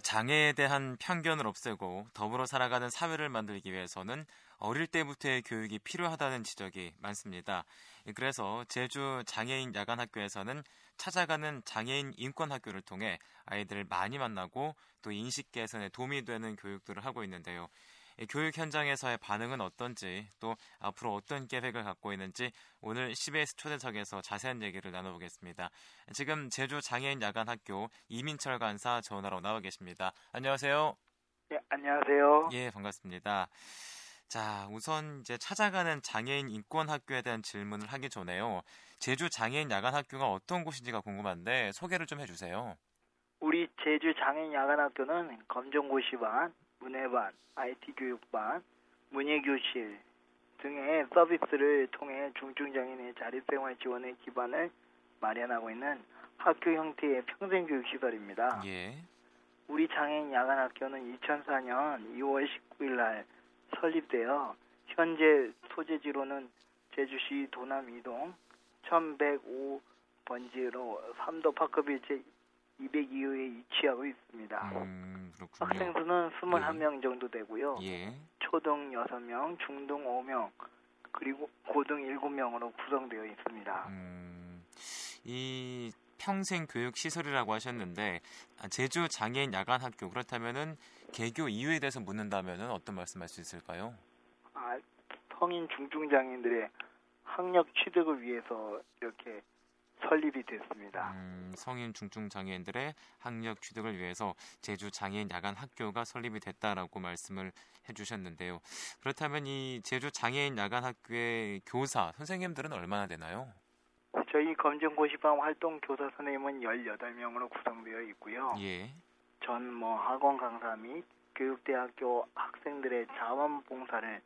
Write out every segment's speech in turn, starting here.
장애에 대한 편견을 없애고 더불어 살아가는 사회를 만들기 위해서는 어릴 때부터의 교육이 필요하다는 지적이 많습니다. 그래서 제주 장애인 야간 학교에서는 찾아가는 장애인 인권 학교를 통해 아이들을 많이 만나고 또 인식 개선에 도움이 되는 교육들을 하고 있는데요. 교육 현장에서의 반응은 어떤지 또 앞으로 어떤 계획을 갖고 있는지 오늘 CBS 초대석에서 자세한 얘기를 나눠보겠습니다. 지금 제주 장애인 야간 학교 이민철 간사 전화로 나와 계십니다. 안녕하세요. 네, 안녕하세요. 예, 반갑습니다. 자, 우선 이제 찾아가는 장애인 인권 학교에 대한 질문을 하기 전에요. 제주 장애인 야간 학교가 어떤 곳인지가 궁금한데 소개를 좀 해주세요. 우리 제주 장애인 야간 학교는 검정고시반, 문해반, IT 교육반, 문예교실 등의 서비스를 통해 중증장애인의 자립생활 지원의 기반을 마련하고 있는 학교 형태의 평생교육시설입니다. 예. 우리 장애인 야간학교는 2004년 2월 19일 날 설립되어 현재 소재지로는 제주시 도남 이동 1105번지로 삼도 파크빌지 202호에 위치하고 있습니다. 음. 학생 수는 21명 정도 되고요. 예. 초등 6명, 중등 5명, 그리고 고등 7명으로 구성되어 있습니다. 음, 이 평생 교육 시설이라고 하셨는데 아, 제주 장애인 야간 학교 그렇다면은 개교 이유에 대해서 묻는다면은 어떤 말씀할 수 있을까요? 아, 성인 중증 장애인들의 학력 취득을 위해서 이렇게 설립이 됐습니다. 음, 성인 중증 장애인들의 학력 취득을 위해서 제주 장애인 야간 학교가 설립이 됐다라고 말씀을 해주셨는데요. 그렇다면 이 제주 장애인 야간 학교의 교사 선생님들은 얼마나 되나요? 저희 검정고시반 활동 교사 선생님은 18명으로 구성되어 있고요. 예. 전 뭐 학원 강사 및 교육대학교 학생들의 자원봉사를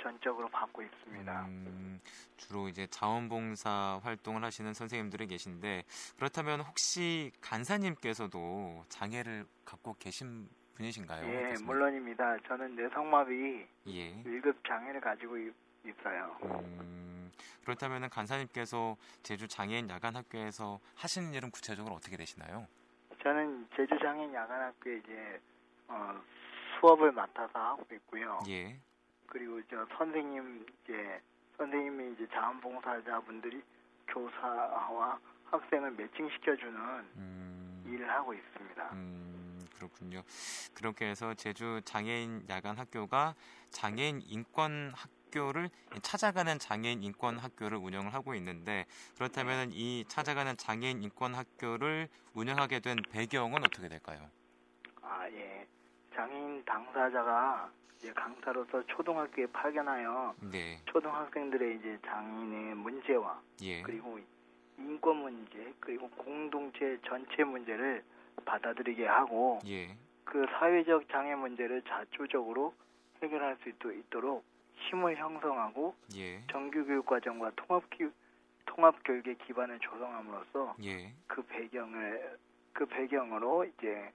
전적으로 받고 있습니다. 음, 주로 이제 자원봉사 활동을 하시는 선생님들이 계신데 그렇다면 혹시 간사님께서도 장애를 갖고 계신 분이신가요? 예, 어떻습니까? 물론입니다. 저는 뇌성마비 예. 1급 장애를 가지고 있- 있어요. 음, 그렇다면 간사님께서 제주 장애인 야간 학교에서 하시는 일은 구체적으로 어떻게 되시나요? 저는 제주 장애인 야간 학교에 이제 어, 수업을 맡아서 하고 있고요. 예. 그리고 저 선생님 이제 선생님이 이제 자원봉사자분들이 교사와 학생을 매칭시켜주는 음, 일을 하고 있습니다. 음, 그렇군요. 그렇게 해서 제주 장애인 야간 학교가 장애인 인권 학교를 찾아가는 장애인 인권 학교를 운영을 하고 있는데 그렇다면 이 찾아가는 장애인 인권 학교를 운영하게 된 배경은 어떻게 될까요? 아 예, 장애인 당사자가 이제 강사로서 초등학교에 파견하여 네. 초등학생들의 이제 장애인의 문제와 예. 그리고 인권 문제 그리고 공동체 전체 문제를 받아들이게 하고 예. 그 사회적 장애 문제를 자주적으로 해결할 수 있도- 있도록 힘을 형성하고 예. 정규 교육 과정과 통합 교 통합 교육의 기반을 조성함으로써 예. 그 배경을 그 배경으로 이제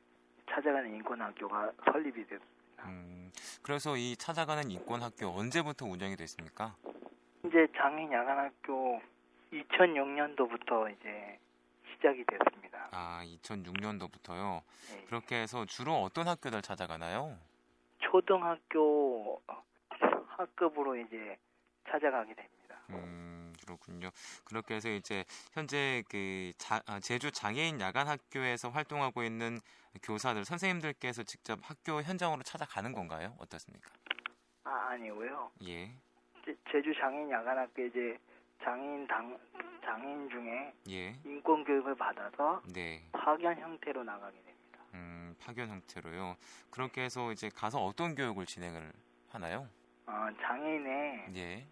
찾아가는 인권 학교가 설립이 됐습니다. 음, 그래서 이 찾아가는 인권 학교 언제부터 운영이 됐습니까? 이제 장애인 야간학교 2006년도부터 이제 시작이 됐습니다. 아, 2006년도부터요. 예. 그렇게 해서 주로 어떤 학교들 찾아가나요? 초등학교 학급으로 이제 찾아가게 됩니다. 음, 그렇군요. 그렇게 해서 이제 현재 그 자- 아, 제주 장애인 야간 학교에서 활동하고 있는 교사들, 선생님들께서 직접 학교 현장으로 찾아가는 건가요? 어떻습니까? 아 아니고요. 예, 제- 제주 장애인 야간 학교 이제 장애인 당 장애인 중에 예, 인권 교육을 받아서 네. 파견 형태로 나가게 됩니다. 음, 파견 형태로요. 그렇게 해서 이제 가서 어떤 교육을 진행을 하나요? 어, 장애인의 예,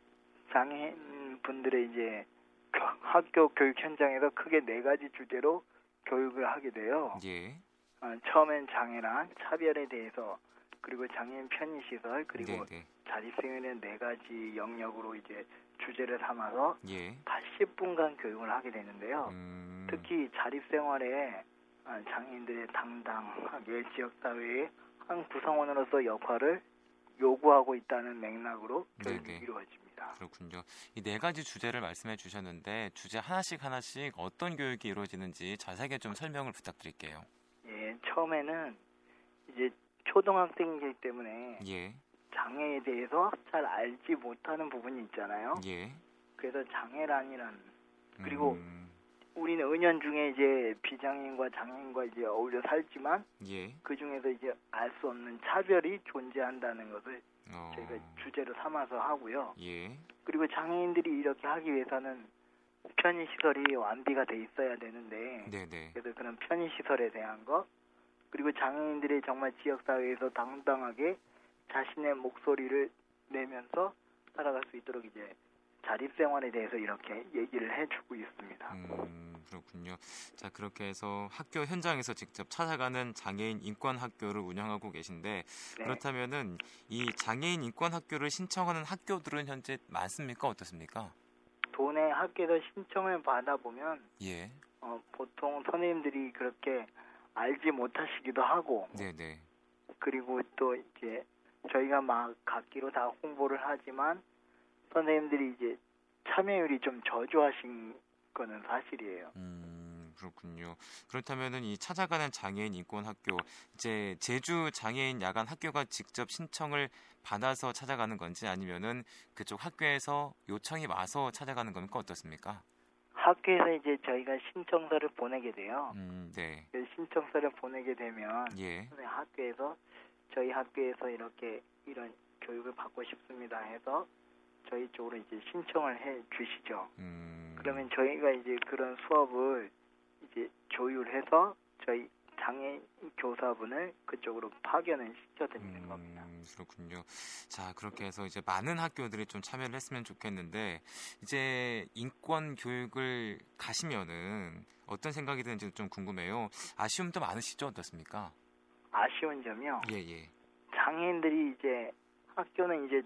장애인 분들의 이제 교- 학교 교육 현장에서 크게 네 가지 주제로 교육을 하게 돼요. 예, 어, 처음엔 장애란 차별에 대해서 그리고 장애인 편의 시설 그리고 네, 네, 자립 생활의 네 가지 영역으로 이제 주제를 삼아서 예. 80분간 교육을 하게 되는데요. 음, 특히 자립 생활에 아, 장애인들의 당당하게 지역 사회의 한 구성원으로서 역할을 요구하고 있다는 맥락으로 교육이 네네. 이루어집니다. 그렇군요. 이 네 가지 주제를 말씀해 주셨는데 주제 하나씩 하나씩 어떤 교육이 이루어지는지 자세하게 좀 설명을 부탁드릴게요. 예, 처음에는 이제 초등학생이기 때문에 예. 장애에 대해서 잘 알지 못하는 부분이 있잖아요. 예. 그래서 장애란이란 그리고 음, 우리는 은연 중에 이제 비장애인과 장애인과 이제 어울려 살지만 예. 그 중에서 이제 알 수 없는 차별이 존재한다는 것을 어, 저희가 주제로 삼아서 하고요. 예. 그리고 장애인들이 이렇게 하기 위해서는 편의 시설이 완비가 돼 있어야 되는데 네네. 그래서 그런 편의 시설에 대한 것 그리고 장애인들이 정말 지역 사회에서 당당하게 자신의 목소리를 내면서 살아갈 수 있도록 이제 자립 생활에 대해서 이렇게 얘기를 해주고 있습니다. 음, 그렇군요. 자, 그렇게 해서 학교 현장에서 직접 찾아가는 장애인 인권 학교를 운영하고 계신데 네. 그렇다면은 이 장애인 인권 학교를 신청하는 학교들은 현재 많습니까? 어떻습니까? 도내 학교에서 신청을 받아보면 예. 어, 보통 선생님들이 그렇게 알지 못하시기도 하고 네네. 그리고 또 이제 저희가 막 각기로 다 홍보를 하지만 선생님들이 이제 참여율이 좀 저조하신 거는 사실이에요. 음, 그렇군요. 그렇다면은 이 찾아가는 장애인 인권 학교 이제 제주 장애인 야간 학교가 직접 신청을 받아서 찾아가는 건지 아니면은 그쪽 학교에서 요청이 와서 찾아가는 겁니까? 어떻습니까? 학교에서 이제 저희가 신청서를 보내게 돼요. 음, 네. 그 신청서를 보내게 되면 예. 학교에서 저희 학교에서 이렇게 이런 교육을 받고 싶습니다 해서 저희 쪽으로 이제 신청을 해 주시죠. 음. 그러면 저희가 이제 그런 수업을 이제 조율해서 저희 장애 교사분을 그쪽으로 파견을 시켜드리는 겁니다. 음, 그렇군요. 자, 그렇게 해서 이제 많은 학교들이 좀 참여를 했으면 좋겠는데, 이제 인권 교육을 가시면은 어떤 생각이 드는지 좀 궁금해요. 아쉬움도 많으시죠? 어떻습니까? 아쉬운 점이요. 예, 예. 장애인들이 이제 학교는 이제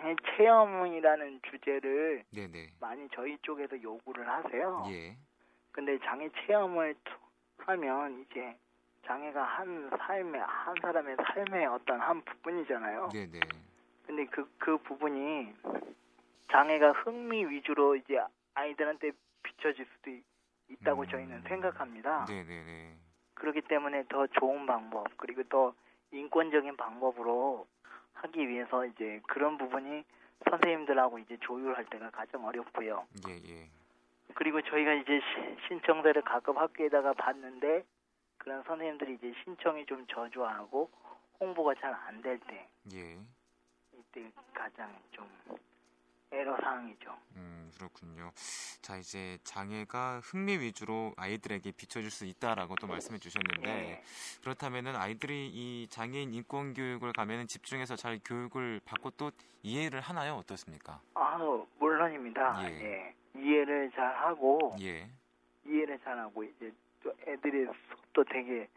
장애 체험이라는 주제를 네네. 많이 저희 쪽에서 요구를 하세요. 예. 근데 장애 체험을 트- 하면 이제 장애가 한 삶의 한 사람의 삶의 어떤 한 부분이잖아요. 네네. 근데 그그 부분이 장애가 흥미 위주로 이제 아이들한테 비춰질 수도 있- 있다고 음. 저희는 생각합니다. 네네네. 그렇기 때문에 더 좋은 방법 그리고 더 인권적인 방법으로 하기 위해서 이제 그런 부분이 선생님들하고 이제 조율할 때가 가장 어렵고요. 예, 예. 그리고 저희가 이제 시- 신청서를 가끔 학교에다가 받는데 그런 선생님들이 이제 신청이 좀 저조하고 홍보가 잘 안 될 때 예. 이때 가장 좀 애로 사항이죠. 음, 그렇군요. 자, 이제 장애가 흥미 위주로 아이들에게 비춰줄 수 있다라고 또 말씀해 주셨는데, 네. 그렇다면은 아이들이 이 장애인 인권 교육을 가면은 집중해서 잘 교육을 받고 또 이해를 하나요? 어떻습니까? 아 물론입니다. 예. 예. 이해를 잘 하고 예. 이해를 잘 하고 이제 또 애들이 수업도 되게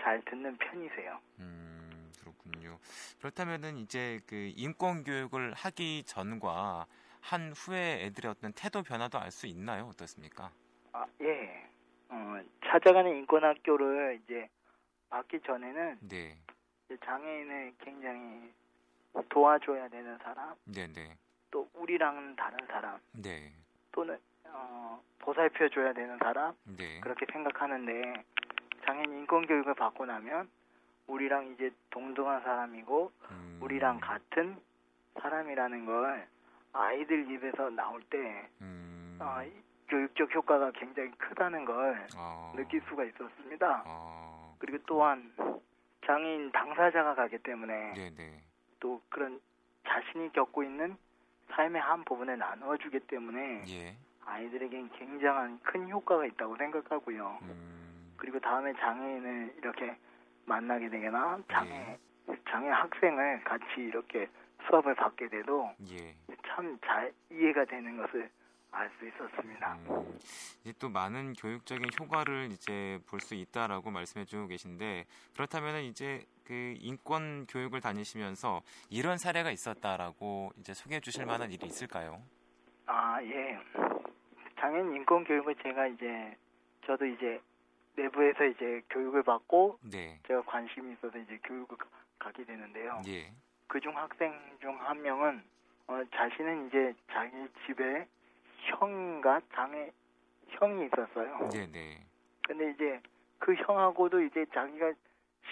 잘 듣는 편이세요. 음, 그렇군요. 그렇다면은 이제 그 인권 교육을 하기 전과 한 후에 애들의 어떤 태도 변화도 알 수 있나요? 어떻습니까? 아 예. 어, 찾아가는 인권학교를 이제 받기 전에는 네. 장애인을 굉장히 도와줘야 되는 사람, 네, 네. 또 우리랑은 다른 사람, 네. 또는 어, 보살펴 줘야 되는 사람 네. 그렇게 생각하는데 장애인 인권 교육을 받고 나면 우리랑 이제 동등한 사람이고 음, 우리랑 같은 사람이라는 걸 아이들 입에서 나올 때 음, 어, 이 교육적 효과가 굉장히 크다는 걸 어, 느낄 수가 있었습니다. 어, 그리고 또한 장애인 당사자가 가기 때문에 네, 네. 또 그런 자신이 겪고 있는 삶의 한 부분을 나누어주기 때문에 예. 아이들에겐 굉장한 큰 효과가 있다고 생각하고요. 음, 그리고 다음에 장애인을 이렇게 만나게 되거나 장애 예. 장애 학생을 같이 이렇게 수업을 받게 돼도 예. 참잘 이해가 되는 것을 알 수 있었습니다. 음, 이제 또 많은 교육적인 효과를 이제 볼 수 있다라고 말씀해주고 계신데 그렇다면 이제 그 인권 교육을 다니시면서 이런 사례가 있었다라고 이제 소개해 주실 만한 일이 있을까요? 아 예. 장애인 인권 교육을 제가 이제 저도 이제 내부에서 이제 교육을 받고 네. 제가 관심이 있어서 이제 교육을 가- 가게 되는데요. 예. 그중 학생 중 한 명은 어, 자신은 이제 자기 집에 형과 장애 형이 있었어요. 네, 네. 근데 이제 그 형하고도 이제 자기가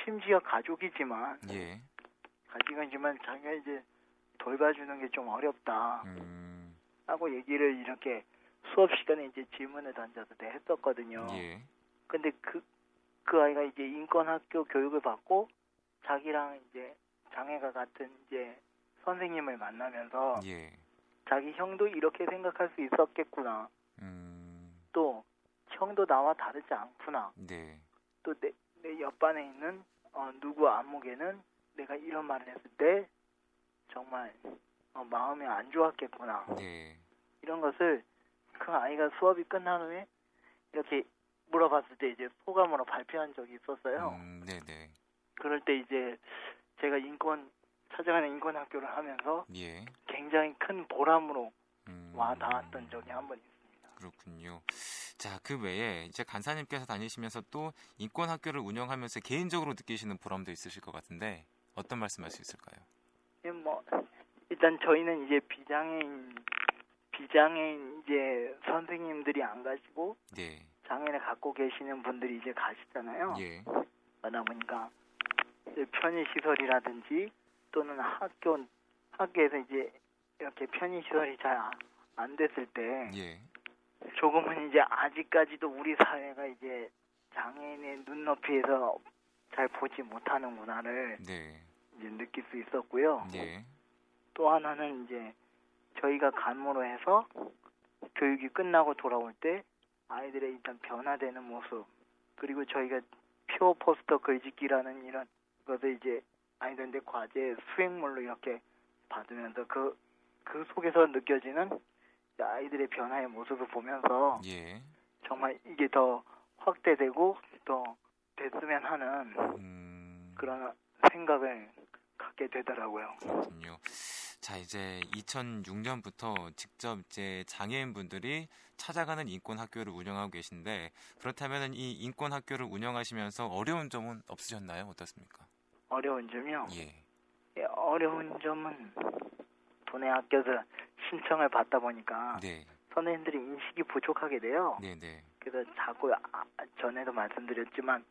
심지어 가족이지만 예. 가족이지만 자기가 이제 돌봐주는 게 좀 어렵다 음. 하고 얘기를 이렇게 수업 시간에 이제 질문을 던져서 내 했었거든요. 예. 근데 그, 그 아이가 이제 인권학교 교육을 받고 자기랑 이제 장애가 같은 이제 선생님을 만나면서 예. 자기 형도 이렇게 생각할 수 있었겠구나. 음. 또 형도 나와 다르지 않구나. 네. 또내 내 옆반에 있는 어, 누구 안목에는 내가 이런 말을 했을 때 정말 어, 마음이 안 좋았겠구나. 네. 이런 것을 그 아이가 수업이 끝난 후에 이렇게 물어봤을 때 이제 소감으로 발표한 적이 있었어요. 음, 네, 네. 그럴 때 이제 제가 인권 찾아가는 인권 학교를 하면서 예. 굉장히 큰 보람으로 음. 와 닿았던 적이 한 번 있습니다. 그렇군요. 자, 그 외에 이제 간사님께서 다니시면서 또 인권 학교를 운영하면서 개인적으로 느끼시는 보람도 있으실 것 같은데 어떤 말씀할 수 있을까요? 예, 뭐 일단 저희는 이제 비장애인 비장애인 이제 선생님들이 안 가시고 네. 장애를 갖고 계시는 분들이 이제 가시잖아요. 예. 그러다 보니까 편의 시설이라든지 또는 학교 학교에서 이제 이렇게 편의 시설이 잘 안 됐을 때 예. 조금은 이제 아직까지도 우리 사회가 이제 장애인의 눈높이에서 잘 보지 못하는 문화를 네. 이제 느낄 수 있었고요. 예. 또 하나는 이제 저희가 간모로 해서 교육이 끝나고 돌아올 때 아이들의 일단 변화되는 모습 그리고 저희가 표 포스터 글짓기라는 이런 것을 이제 아이들한테 과제 수행물로 이렇게 받으면서 그, 그 속에서 느껴지는 아이들의 변화의 모습을 보면서 예. 정말 이게 더 확대되고 더 됐으면 하는 음. 그런 생각을 갖게 되더라고요. 그렇군요. 자, 이제 2006년부터 직접 이제 장애인 분들이 찾아가는 인권 학교를 운영하고 계신데 그렇다면 이 인권 학교를 운영하시면서 어려운 점은 없으셨나요? 어떻습니까? 어려운 점이요. 예. 예, 어려운 점은 도내 학교에서 신청을 받다 보니까 네. 선생님들이 인식이 부족하게 돼요. 네, 네. 그래서 자꾸 아, 전에도 말씀드렸지만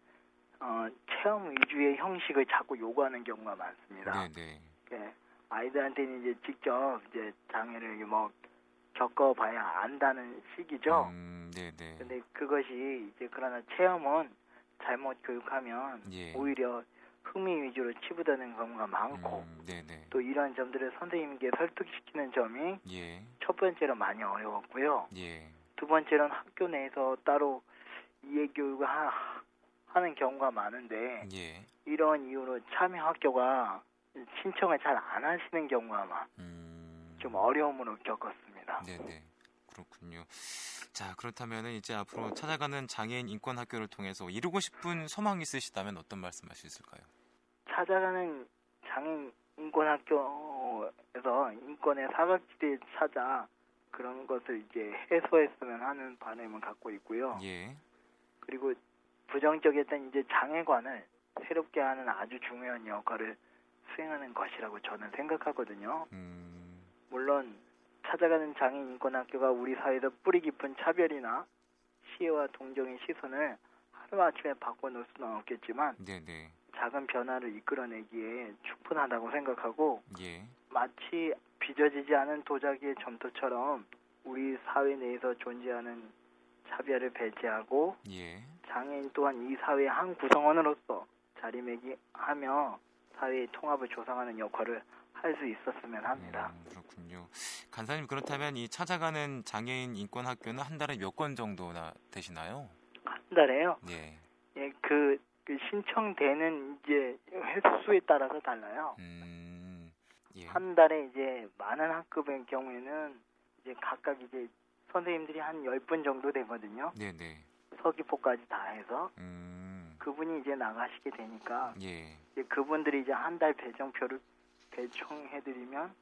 어, 체험 위주의 형식을 자꾸 요구하는 경우가 많습니다. 네, 네. 예, 아이들한테는 이제 직접 이제 장애를 뭐 겪어봐야 안다는 시기죠. 음, 네, 네. 근데 그것이 이제 그러나 체험은 잘못 교육하면 예. 오히려 흥미 위주로 치부되는 경우가 많고 음. 또 이런 점들을 선생님께 설득시키는 점이 예. 첫 번째로 많이 어려웠고요. 예. 두 번째로는 학교 내에서 따로 이해 교육을 하, 하는 경우가 많은데 예. 이런 이유로 참여 학교가 신청을 잘 안 하시는 경우가 많, 음. 좀 어려움으로 겪었습니다. 네, 네. 그렇군요. 자, 그렇다면은 이제 앞으로 찾아가는 장애인 인권 학교를 통해서 이루고 싶은 소망이 있으시다면 어떤 말씀할 수 있을까요? 찾아가는 장애인 인권 학교에서 인권의 사각지대에 찾아 그런 것을 이제 해소했으면 하는 바람을 갖고 있고요. 예. 그리고 부정적이었던 이제 장애관을 새롭게 하는 아주 중요한 역할을 수행하는 것이라고 저는 생각하거든요. 음. 물론 찾아가는 장애인 인권학교가 우리 사회에서 뿌리 깊은 차별이나 시혜와 동정의 시선을 하루아침에 바꿔놓을 수는 없겠지만 네, 네. 작은 변화를 이끌어내기에 충분하다고 생각하고 예. 마치 빚어지지 않은 도자기의 점토처럼 우리 사회 내에서 존재하는 차별을 배제하고 예. 장애인 또한 이 사회의 한 구성원으로서 자리매김하며 사회의 통합을 조성하는 역할을 할 수 있었으면 합니다. 음, 그렇군요. 간사님 그렇다면 이 찾아가는 장애인 인권 학교는 한 달에 몇 건 정도나 되시나요? 한 달에요. 예. 예, 그, 그 신청되는 이제 횟수에 따라서 달라요. 음. 예. 한 달에 이제 많은 학급의 경우에는 이제 각각 이제 선생님들이 한 10분 정도 되거든요. 네, 네. 서귀포까지 다 해서 음. 그분이 이제 나가시게 되니까 예. 이제 그분들이 이제 한 달 배정표를 배청해드리면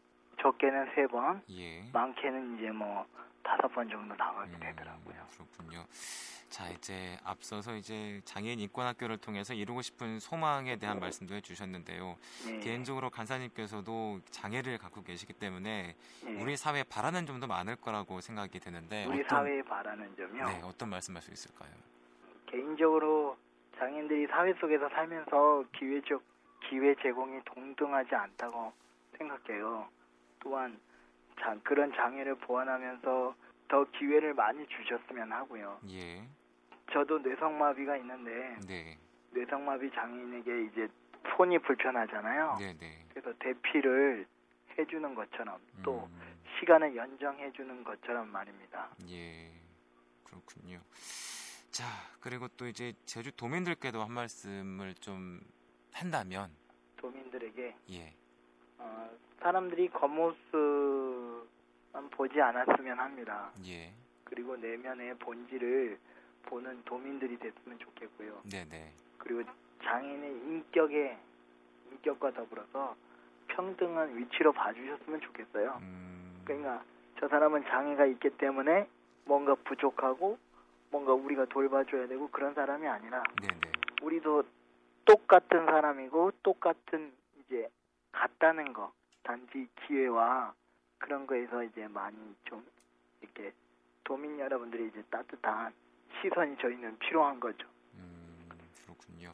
적게는 세 번, 예. 많게는 이제 뭐 다섯 번 정도 나가게 음, 되더라고요. 그렇군요. 자, 이제 앞서서 이제 장애인 인권 학교를 통해서 이루고 싶은 소망에 대한 말씀도 해주셨는데요. 예, 개인적으로 간사님께서도 장애를 갖고 계시기 때문에 예. 우리 사회에 바라는 점도 많을 거라고 생각이 드는데 우리 어떤, 사회에 바라는 점이요. 네, 어떤 말씀할 수 있을까요? 개인적으로 장애인들이 사회 속에서 살면서 기회적 기회 제공이 동등하지 않다고 생각해요. 또한 자, 그런 장애를 보완하면서 더 기회를 많이 주셨으면 하고요. 예. 저도 뇌성마비가 있는데 네. 뇌성마비 장애인에게 이제 손이 불편하잖아요. 네, 네. 그래서 대피를 해주는 것처럼 또 음, 시간을 연장해주는 것처럼 말입니다. 예. 그렇군요. 자, 그리고 또 이제 제주 도민들께도 한 말씀을 좀 한다면 도민들에게 예. 어, 사람들이 겉모습만 보지 않았으면 합니다. 예. 그리고 내면의 본질을 보는 도민들이 됐으면 좋겠고요. 네, 네. 그리고 장애인의 인격에 인격과 더불어서 평등한 위치로 봐주셨으면 좋겠어요. 음. 그러니까 저 사람은 장애가 있기 때문에 뭔가 부족하고 뭔가 우리가 돌봐줘야 되고 그런 사람이 아니라 네, 네. 우리도 똑같은 사람이고 똑같은 이제 같다는 거 단지 기회와 그런 거에서 이제 많이 좀 이렇게 도민 여러분들이 이제 따뜻한 시선이 저희는 필요한 거죠. 음, 그렇군요.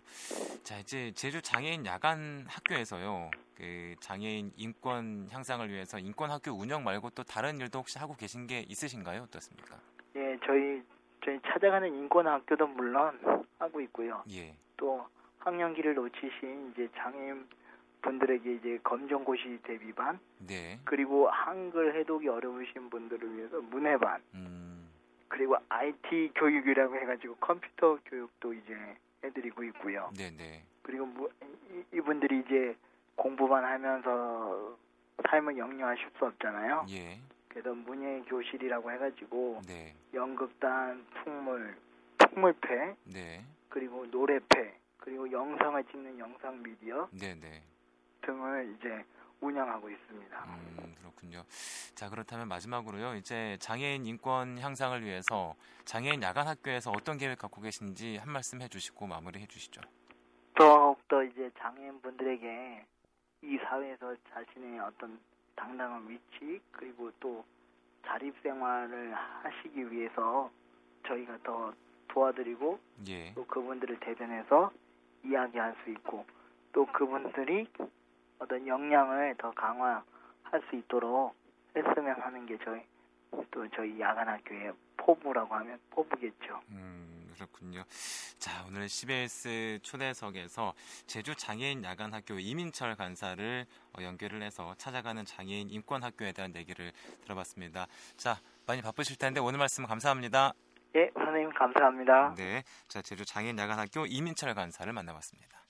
자, 이제 제주 장애인 야간 학교에서요. 그 장애인 인권 향상을 위해서 인권 학교 운영 말고 또 다른 일도 혹시 하고 계신 게 있으신가요? 어떻습니까? 예, 저희 저희 찾아가는 인권 학교도 물론 하고 있고요. 예. 또 학년기를 놓치신 이제 장애인 분들에게 이제 검정고시 대비반 네. 그리고 한글 해독이 어려우신 분들을 위해서 문해반 음. 그리고 IT 교육이라고 해가지고 컴퓨터 교육도 이제 해드리고 있고요. 네, 네. 그리고 무- 이- 이분들이 이제 공부만 하면서 삶을 영위하실 수 없잖아요. 예. 그래서 문예 교실이라고 해가지고 네. 연극단, 풍물, 풍물패 네. 그리고 노래패 그리고 영상을 찍는 영상 미디어 네, 네. 등을 이제 운영하고 있습니다. 음, 그렇군요. 자, 그렇다면 마지막으로요. 이제 장애인 인권 향상을 위해서 장애인 야간 학교에서 어떤 계획 갖고 계신지 한 말씀 해 주시고 마무리해 주시죠. 더욱 더 이제 장애인 분들에게 이 사회에서 자신의 어떤 당당한 위치 그리고 또 자립 생활을 하시기 위해서 저희가 더 도와드리고 예. 또 그분들을 대변해서 이야기할 수 있고 또 그분들이 어떤 역량을 더 강화할 수 있도록 했으면 하는 게 저희 또 저희 야간학교의 포부라고 하면 포부겠죠. 음, 그렇군요. 자, 오늘 CBS 초대석에서 제주 장애인 야간 학교 이민철 간사를 어, 연결을 해서 찾아가는 장애인 인권 학교에 대한 얘기를 들어봤습니다. 자, 많이 바쁘실 텐데 오늘 말씀 감사합니다. 예, 선생님 감사합니다. 네. 자, 제주 장애인 야간 학교 이민철 간사를 만나봤습니다.